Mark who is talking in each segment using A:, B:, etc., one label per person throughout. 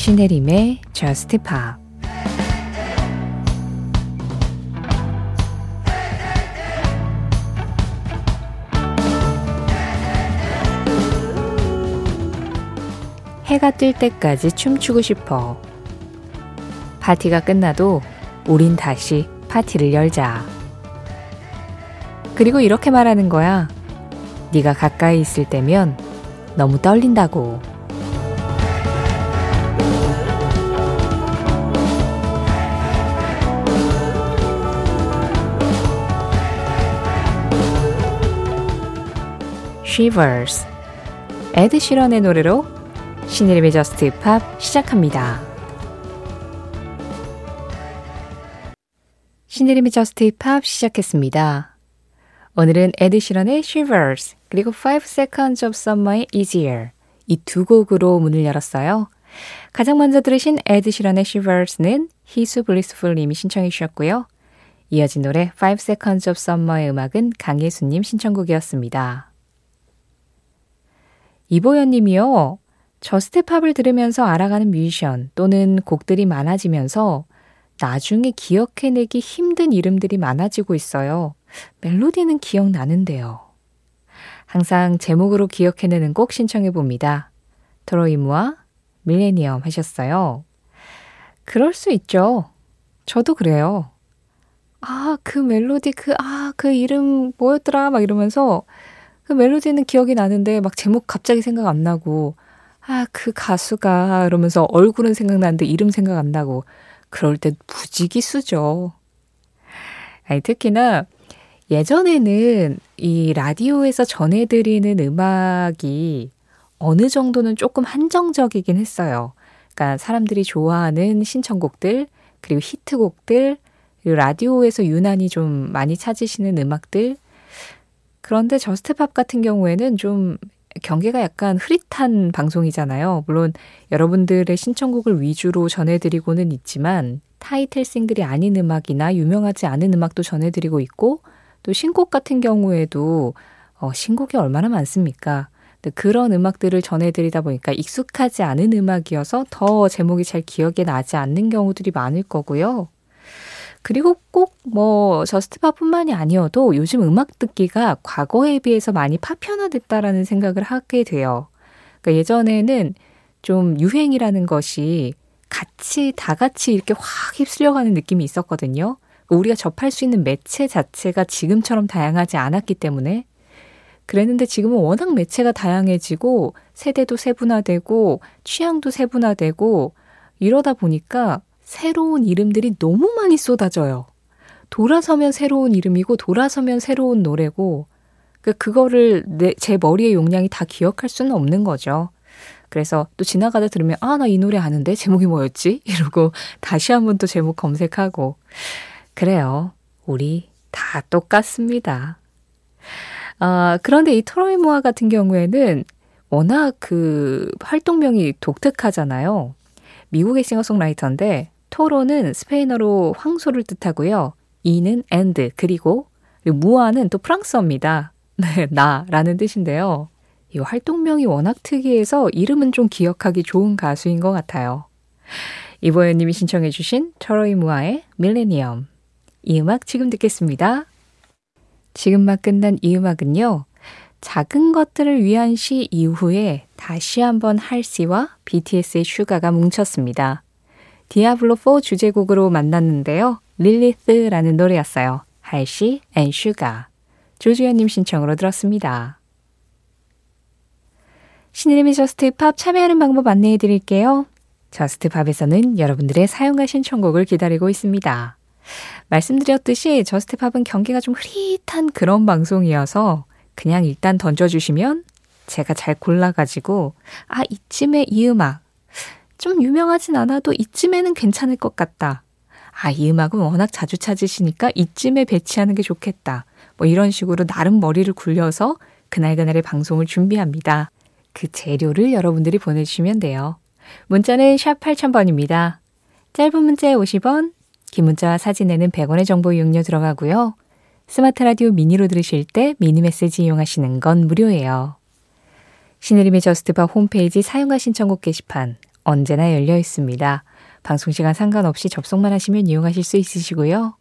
A: 신혜림의 Just Pop 해가 뜰 때까지 춤추고 싶어. 파티가 끝나도 우린 다시 파티를 열자. 그리고 이렇게 말하는 거야. 네가 가까이 있을 때면 너무 떨린다고. Shivers 에드 시런의 노래로 신혜림의 Just Pop 시작합니다. 신혜림의 Just Pop 시작했습니다. 오늘은 에드 시런의 Shivers 그리고 5 Seconds of Summer의 Easier 이 두 곡으로 문을 열었어요. 가장 먼저 들으신 에드 시런의 Shivers는 희수 블리스풀님이 신청해 주셨고요. 이어진 노래 5 Seconds of Summer의 음악은 강예수님 신청곡이었습니다. 이보연 님이요. Just Pop을 들으면서 알아가는 뮤지션 또는 곡들이 많아지면서 나중에 기억해내기 힘든 이름들이 많아지고 있어요. 멜로디는 기억나는데요. 항상 제목으로 기억해내는 곡 신청해 봅니다. 트로이무와 밀레니엄 하셨어요. 그럴 수 있죠. 저도 그래요. 아, 그 멜로디, 그, 아, 그 이름 뭐였더라? 막 이러면서 그 멜로디는 기억이 나는데 막 제목 갑자기 생각 안 나고, 아, 그 가수가, 이러면서 얼굴은 생각나는데 이름 생각 안 나고, 그럴 때 부지기수죠. 아니, 특히나 예전에는 이 라디오에서 전해드리는 음악이 어느 정도는 조금 한정적이긴 했어요. 그러니까 사람들이 좋아하는 신청곡들, 그리고 히트곡들, 그리고 라디오에서 유난히 좀 많이 찾으시는 음악들. 그런데 Just Pop 같은 경우에는 좀 경계가 약간 흐릿한 방송이잖아요. 물론 여러분들의 신청곡을 위주로 전해드리고는 있지만 타이틀 싱글이 아닌 음악이나 유명하지 않은 음악도 전해드리고 있고 또 신곡 같은 경우에도 어, 신곡이 얼마나 많습니까? 그런 음악들을 전해드리다 보니까 익숙하지 않은 음악이어서 더 제목이 잘 기억에 나지 않는 경우들이 많을 거고요. 그리고 꼭 뭐 저스트팝뿐만이 아니어도 요즘 음악 듣기가 과거에 비해서 많이 파편화됐다라는 생각을 하게 돼요. 그러니까 예전에는 좀 유행이라는 것이 같이 다 같이 이렇게 확 휩쓸려가는 느낌이 있었거든요. 우리가 접할 수 있는 매체 자체가 지금처럼 다양하지 않았기 때문에 그랬는데 지금은 워낙 매체가 다양해지고 세대도 세분화되고 취향도 세분화되고 이러다 보니까 새로운 이름들이 너무 많이 쏟아져요. 돌아서면 새로운 이름이고 돌아서면 새로운 노래고 그 그거를 내, 제 머리의 용량이 다 기억할 수는 없는 거죠. 그래서 또 지나가다 들으면 아 나 이 노래 아는데 제목이 뭐였지? 이러고 다시 한번 또 제목 검색하고 그래요. 우리 다 똑같습니다. 아, 그런데 이 트로이 모아 같은 경우에는 워낙 그 활동명이 독특하잖아요. 미국의 싱어송라이터인데 토로는 스페인어로 황소를 뜻하고요. 이는 and 그리고 무아는 또 프랑스어입니다. 네, 나라는 뜻인데요. 이 활동명이 워낙 특이해서 이름은 좀 기억하기 좋은 가수인 것 같아요. 이보연님이 신청해주신 트로이 무아의 밀레니엄. 이 음악 지금 듣겠습니다. 지금 막 끝난 이 음악은요. 작은 것들을 위한 시 이후에 다시 한번 할시와 BTS의 슈가가 뭉쳤습니다. 디아블로4 주제곡으로 만났는데요. Lilith라는 노래였어요. 할시 and 슈가. 조주현님 신청으로 들었습니다. 신혜림의 Just Pop 참여하는 방법 안내해 드릴게요. Just Pop에서는 여러분들의 사연과 신청곡을 기다리고 있습니다. 말씀드렸듯이 저스트팝은 경계가 좀 흐릿한 그런 방송이어서 그냥 일단 던져주시면 제가 잘 골라가지고 아 이쯤에 이 음악 좀 유명하진 않아도 이쯤에는 괜찮을 것 같다. 아, 이 음악은 워낙 자주 찾으시니까 이쯤에 배치하는 게 좋겠다. 뭐 이런 식으로 나름 머리를 굴려서 그날그날의 방송을 준비합니다. 그 재료를 여러분들이 보내주시면 돼요. 문자는 샵 8000번입니다. 짧은 문자에 50원, 긴 문자와 사진에는 100원의 정보 이용료 들어가고요. 스마트 라디오 미니로 들으실 때 미니 메시지 이용하시는 건 무료예요. 신혜림의 Just Pop 홈페이지 사연과 신청곡 게시판 언제나 열려 있습니다. 방송 시간 상관없이 접속만 하시면 이용하실 수 있으시고요.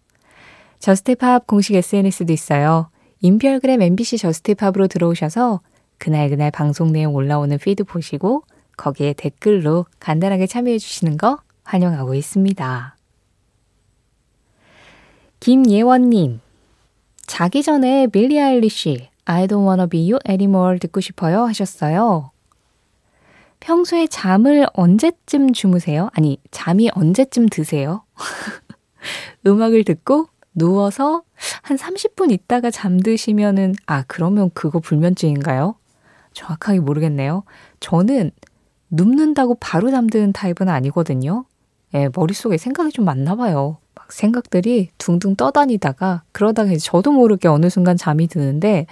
A: Just Pop 공식 SNS도 있어요. 인별그램 MBC Just Pop으로 들어오셔서 그날그날 방송 내용 올라오는 피드 보시고 거기에 댓글로 간단하게 참여해 주시는 거 환영하고 있습니다. 김예원님, 자기 전에 빌리 아일리쉬 I don't wanna be you anymore 듣고 싶어요 하셨어요. 평소에 잠을 언제쯤 주무세요? 아니, 잠이 언제쯤 드세요? 음악을 듣고 누워서 한 30분 있다가 잠드시면은, 아, 그러면 그거 불면증인가요? 정확하게 모르겠네요. 저는 눕는다고 바로 잠드는 타입은 아니거든요. 예, 머릿속에 생각이 좀 많나 봐요. 막 생각들이 둥둥 떠다니다가 그러다가 저도 모르게 어느 순간 잠이 드는데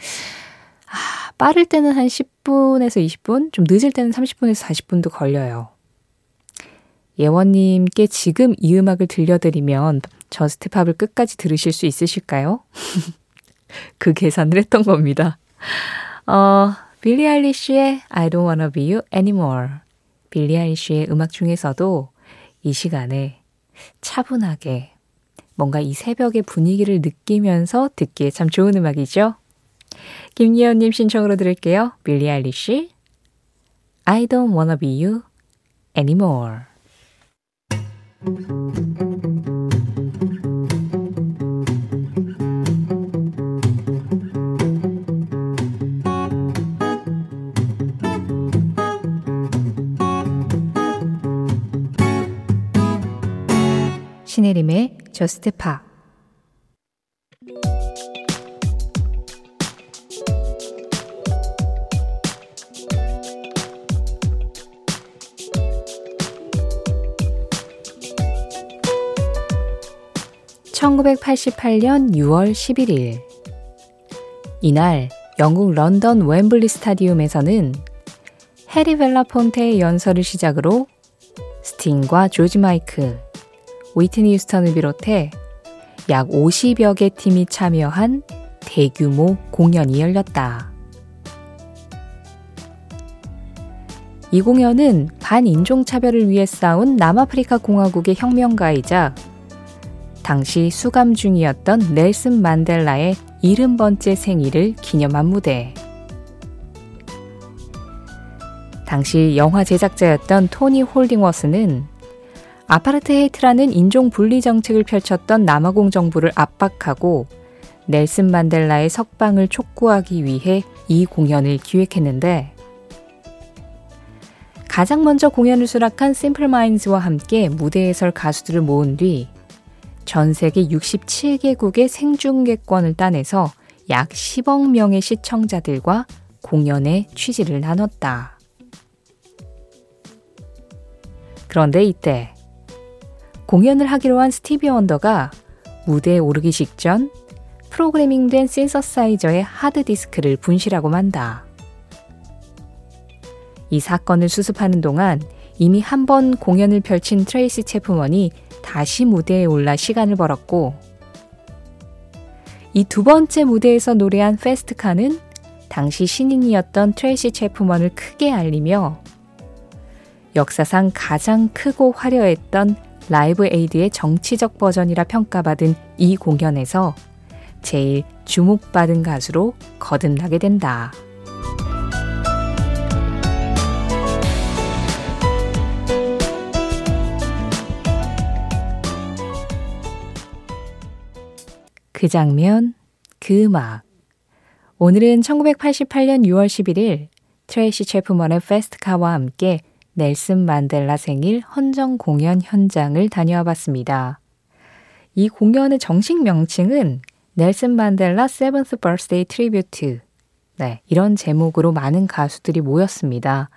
A: 아, 빠를 때는 한 10분에서 20분, 좀 늦을 때는 30분에서 40분도 걸려요. 예원님께 지금 이 음악을 들려드리면 저스트팝을 끝까지 들으실 수 있으실까요? 그 계산을 했던 겁니다. 어, 빌리 아일리쉬의 I don't wanna be you anymore. 빌리 아일리쉬의 음악 중에서도 이 시간에 차분하게 뭔가 이 새벽의 분위기를 느끼면서 듣기에 참 좋은 음악이죠. 김예원님 신청으로 들을게요. 빌리 아일리쉬 I don't wanna be you anymore. 신혜림의 Just Pop (1988년 6월 11일) 이날 영국 런던 웸블리 스타디움에서는 해리 벨라폰테의 연설을 시작으로 스팅과 조지 마이크, 위트니 휴스턴을 비롯해 약 50여 개 팀이 참여한 대규모 공연이 열렸다. 이 공연은 반인종차별을 위해 싸운 남아프리카 공화국의 혁명가이자 당시 수감 중이었던 넬슨 만델라의 70번째 생일을 기념한 무대. 당시 영화 제작자였던 토니 홀딩워스는 아파르트헤이트라는 인종 분리 정책을 펼쳤던 남아공 정부를 압박하고 넬슨 만델라의 석방을 촉구하기 위해 이 공연을 기획했는데 가장 먼저 공연을 수락한 심플 마인즈와 함께 무대에 설 가수들을 모은 뒤 전 세계 67개국의 생중계권을 따내서 약 10억 명의 시청자들과 공연의 취지를 나눴다. 그런데 이때 공연을 하기로 한 스티비 원더가 무대에 오르기 직전 프로그래밍된 신서사이저의 하드디스크를 분실하고 만다. 이 사건을 수습하는 동안 이미 한 번 공연을 펼친 트레이시 체프먼이 다시 무대에 올라 시간을 벌었고 이 두 번째 무대에서 노래한 Fast Car는 당시 신인이었던 트레이시 체프먼을 크게 알리며 역사상 가장 크고 화려했던 라이브 에이드의 정치적 버전이라 평가받은 이 공연에서 제일 주목받은 가수로 거듭나게 된다. 그 장면, 그 음악. 오늘은 1988년 6월 11일 트레이시 체프먼의 Fast Car와 함께 넬슨 만델라 생일 헌정 공연 현장을 다녀와 봤습니다. 이 공연의 정식 명칭은 넬슨 만델라 Seventieth Birthday Tribute. 네, 이런 제목으로 많은 가수들이 모였습니다.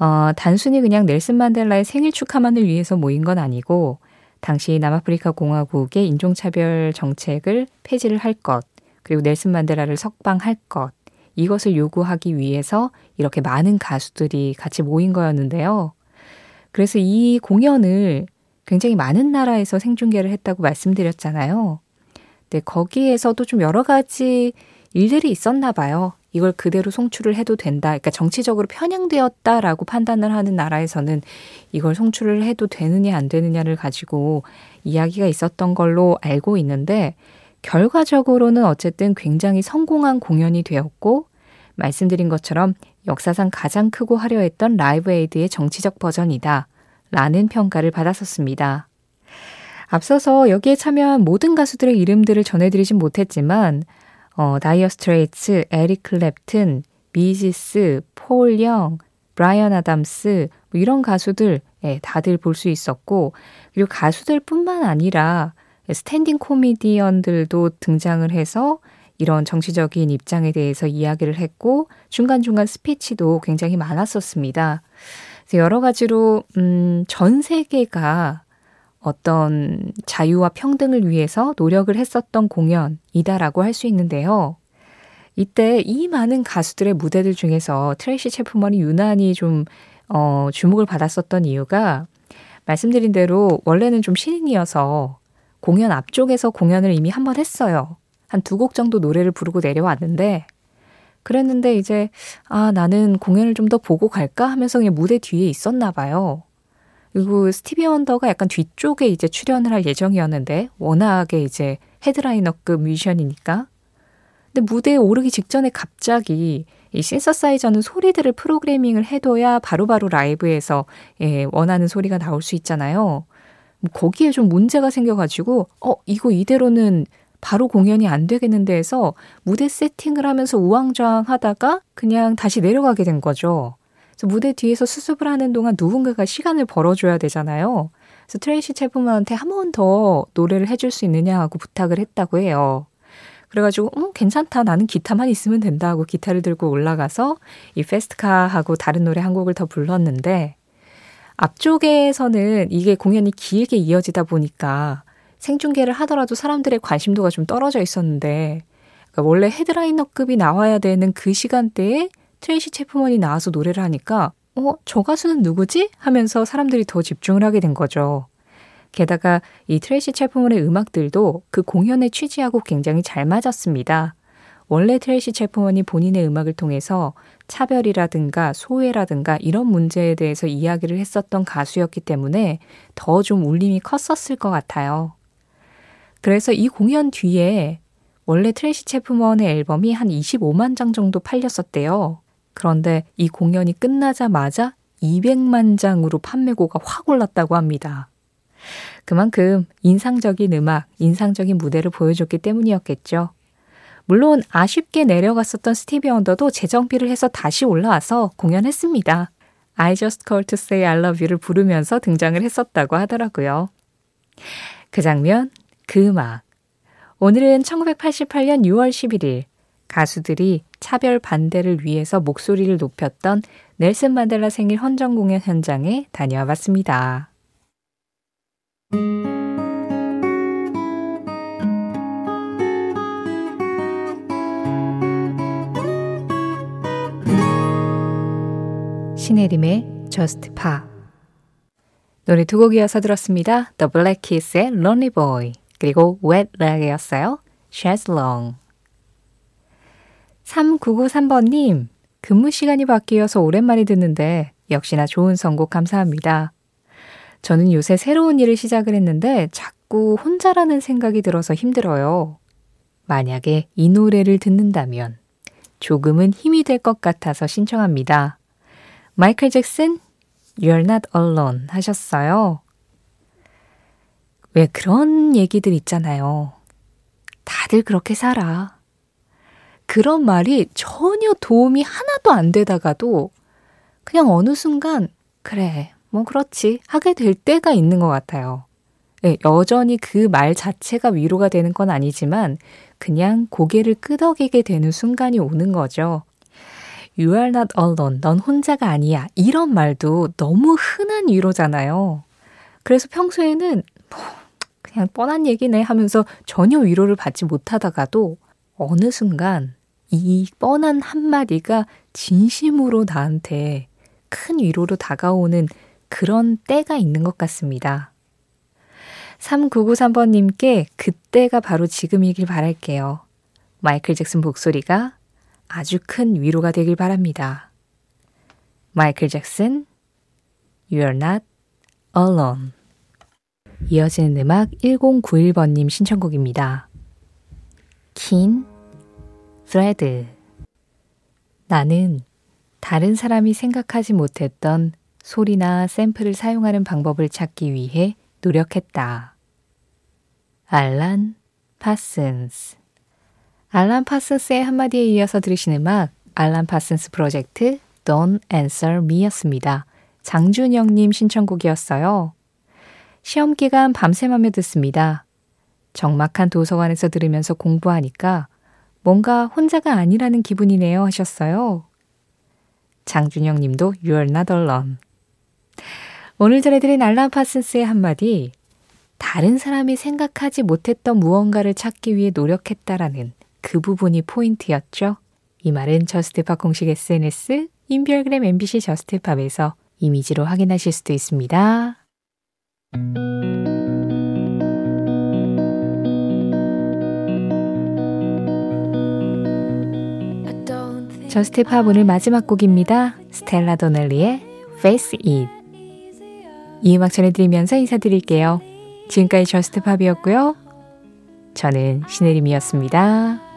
A: 어, 단순히 그냥 넬슨 만델라의 생일 축하만을 위해서 모인 건 아니고 당시 남아프리카 공화국의 인종차별 정책을 폐지를 할 것, 그리고 넬슨 만델라를 석방할 것, 이것을 요구하기 위해서 이렇게 많은 가수들이 같이 모인 거였는데요. 그래서 이 공연을 굉장히 많은 나라에서 생중계를 했다고 말씀드렸잖아요. 네, 거기에서도 좀 여러 가지 일들이 있었나 봐요. 이걸 그대로 송출을 해도 된다. 그러니까 정치적으로 편향되었다라고 판단을 하는 나라에서는 이걸 송출을 해도 되느냐 안 되느냐를 가지고 이야기가 있었던 걸로 알고 있는데 결과적으로는 어쨌든 굉장히 성공한 공연이 되었고 말씀드린 것처럼 역사상 가장 크고 화려했던 라이브 에이드의 정치적 버전이다. 라는 평가를 받았었습니다. 앞서서 여기에 참여한 모든 가수들의 이름들을 전해드리진 못했지만 어, 다이어 스트레이츠, 에릭 클랩튼, 비지스, 폴 영, 브라이언 아담스 뭐 이런 가수들 예, 다들 볼 수 있었고 그리고 가수들뿐만 아니라 스탠딩 코미디언들도 등장을 해서 이런 정치적인 입장에 대해서 이야기를 했고 중간중간 스피치도 굉장히 많았었습니다. 여러 가지로 음, 전 세계가 어떤 자유와 평등을 위해서 노력을 했었던 공연이다라고 할 수 있는데요. 이때 이 많은 가수들의 무대들 중에서 트레이시 체프먼이 유난히 좀 어, 주목을 받았었던 이유가 말씀드린 대로 원래는 좀 신인이어서 공연 앞쪽에서 공연을 이미 한 번 했어요. 한 두 곡 정도 노래를 부르고 내려왔는데 그랬는데 이제 아 나는 공연을 좀 더 보고 갈까 하면서 그냥 무대 뒤에 있었나 봐요. 그리고 스티비 원더가 약간 뒤쪽에 이제 출연을 할 예정이었는데 워낙에 이제 헤드라이너급 뮤지션이니까. 근데 무대에 오르기 직전에 갑자기 이 신서사이저는 소리들을 프로그래밍을 해둬야 바로바로 바로 라이브에서 예, 원하는 소리가 나올 수 있잖아요. 거기에 좀 문제가 생겨가지고 어 이거 이대로는 바로 공연이 안 되겠는데 해서 무대 세팅을 하면서 우왕좌왕 하다가 그냥 다시 내려가게 된 거죠. 무대 뒤에서 수습을 하는 동안 누군가가 시간을 벌어줘야 되잖아요. 그래서 트레이시 채프먼한테 한 번 더 노래를 해줄 수 있느냐 하고 부탁을 했다고 해요. 그래가지고 음 괜찮다 나는 기타만 있으면 된다 하고 기타를 들고 올라가서 이 Fast Car하고 다른 노래 한 곡을 더 불렀는데 앞쪽에서는 이게 공연이 길게 이어지다 보니까 생중계를 하더라도 사람들의 관심도가 좀 떨어져 있었는데 그러니까 원래 headliner급이 나와야 되는 그 시간대에 트레이시 채프먼이 나와서 노래를 하니까 어, 저 가수는 누구지? 하면서 사람들이 더 집중을 하게 된 거죠. 게다가 이 트레이시 채프먼의 음악들도 그 공연의 취지하고 굉장히 잘 맞았습니다. 원래 트레이시 채프먼이 본인의 음악을 통해서 차별이라든가 소외라든가 이런 문제에 대해서 이야기를 했었던 가수였기 때문에 더 좀 울림이 컸었을 것 같아요. 그래서 이 공연 뒤에 원래 트레이시 채프먼의 앨범이 한 25만 장 정도 팔렸었대요. 그런데 이 공연이 끝나자마자 200만 장으로 판매고가 확 올랐다고 합니다. 그만큼 인상적인 음악, 인상적인 무대를 보여줬기 때문이었겠죠. 물론 아쉽게 내려갔었던 스티비 언더도 재정비를 해서 다시 올라와서 공연했습니다. I just called to say I love you를 부르면서 등장을 했었다고 하더라고요. 그 장면, 그 음악. 오늘은 1988년 6월 11일 가수들이 차별 반대를 위해서 목소리를 높였던 넬슨 만델라 생일 헌정 공연 현장에 다녀와 봤습니다. 신혜림의 Just Pa 노래 두 곡 이어서 들었습니다. The Black Keys의 Lonely Boy 그리고 Wet Rag이었어요. Chaz Long 3993번님, 근무 시간이 바뀌어서 오랜만에 듣는데 역시나 좋은 선곡 감사합니다. 저는 요새 새로운 일을 시작을 했는데 자꾸 혼자라는 생각이 들어서 힘들어요. 만약에 이 노래를 듣는다면 조금은 힘이 될 것 같아서 신청합니다. 마이클 잭슨, You're not alone 하셨어요. 왜 그런 얘기들 있잖아요. 다들 그렇게 살아. 그런 말이 전혀 도움이 하나도 안 되다가도 그냥 어느 순간, 그래, 뭐 그렇지. 하게 될 때가 있는 것 같아요. 네, 여전히 그 말 자체가 위로가 되는 건 아니지만 그냥 고개를 끄덕이게 되는 순간이 오는 거죠. You are not alone. 넌 혼자가 아니야. 이런 말도 너무 흔한 위로잖아요. 그래서 평소에는 뭐 그냥 뻔한 얘기네 하면서 전혀 위로를 받지 못하다가도 어느 순간 이 뻔한 한마디가 진심으로 나한테 큰 위로로 다가오는 그런 때가 있는 것 같습니다. 3993번님께 그때가 바로 지금이길 바랄게요. 마이클 잭슨 목소리가 아주 큰 위로가 되길 바랍니다. 마이클 잭슨, You're Not Alone. 이어지는 음악 1091번님 신청곡입니다. 긴, thread. 나는 다른 사람이 생각하지 못했던 소리나 샘플을 사용하는 방법을 찾기 위해 노력했다. 알란 파슨스 알란 파슨스의 한마디에 이어서 들으신 음악 알란 파슨스 프로젝트 Don't Answer Me였습니다. 장준영님 신청곡이었어요. 시험 기간 밤샘하며 듣습니다. 적막한 도서관에서 들으면서 공부하니까 뭔가 혼자가 아니라는 기분이네요 하셨어요. 장준영 님도 You're not alone. 오늘 전해드린 알람 파슨스의 한마디, 다른 사람이 생각하지 못했던 무언가를 찾기 위해 노력했다라는 그 부분이 포인트였죠. 이 말은 Just Pop 공식 SNS, 인별그램 MBC Just Pop에서 이미지로 확인하실 수도 있습니다. Just Pop 오늘 마지막 곡입니다. 스텔라 도넬리의 Face It. 이 음악 전해드리면서 인사드릴게요. 지금까지 저스트 팝이었고요. 저는 신혜림이었습니다.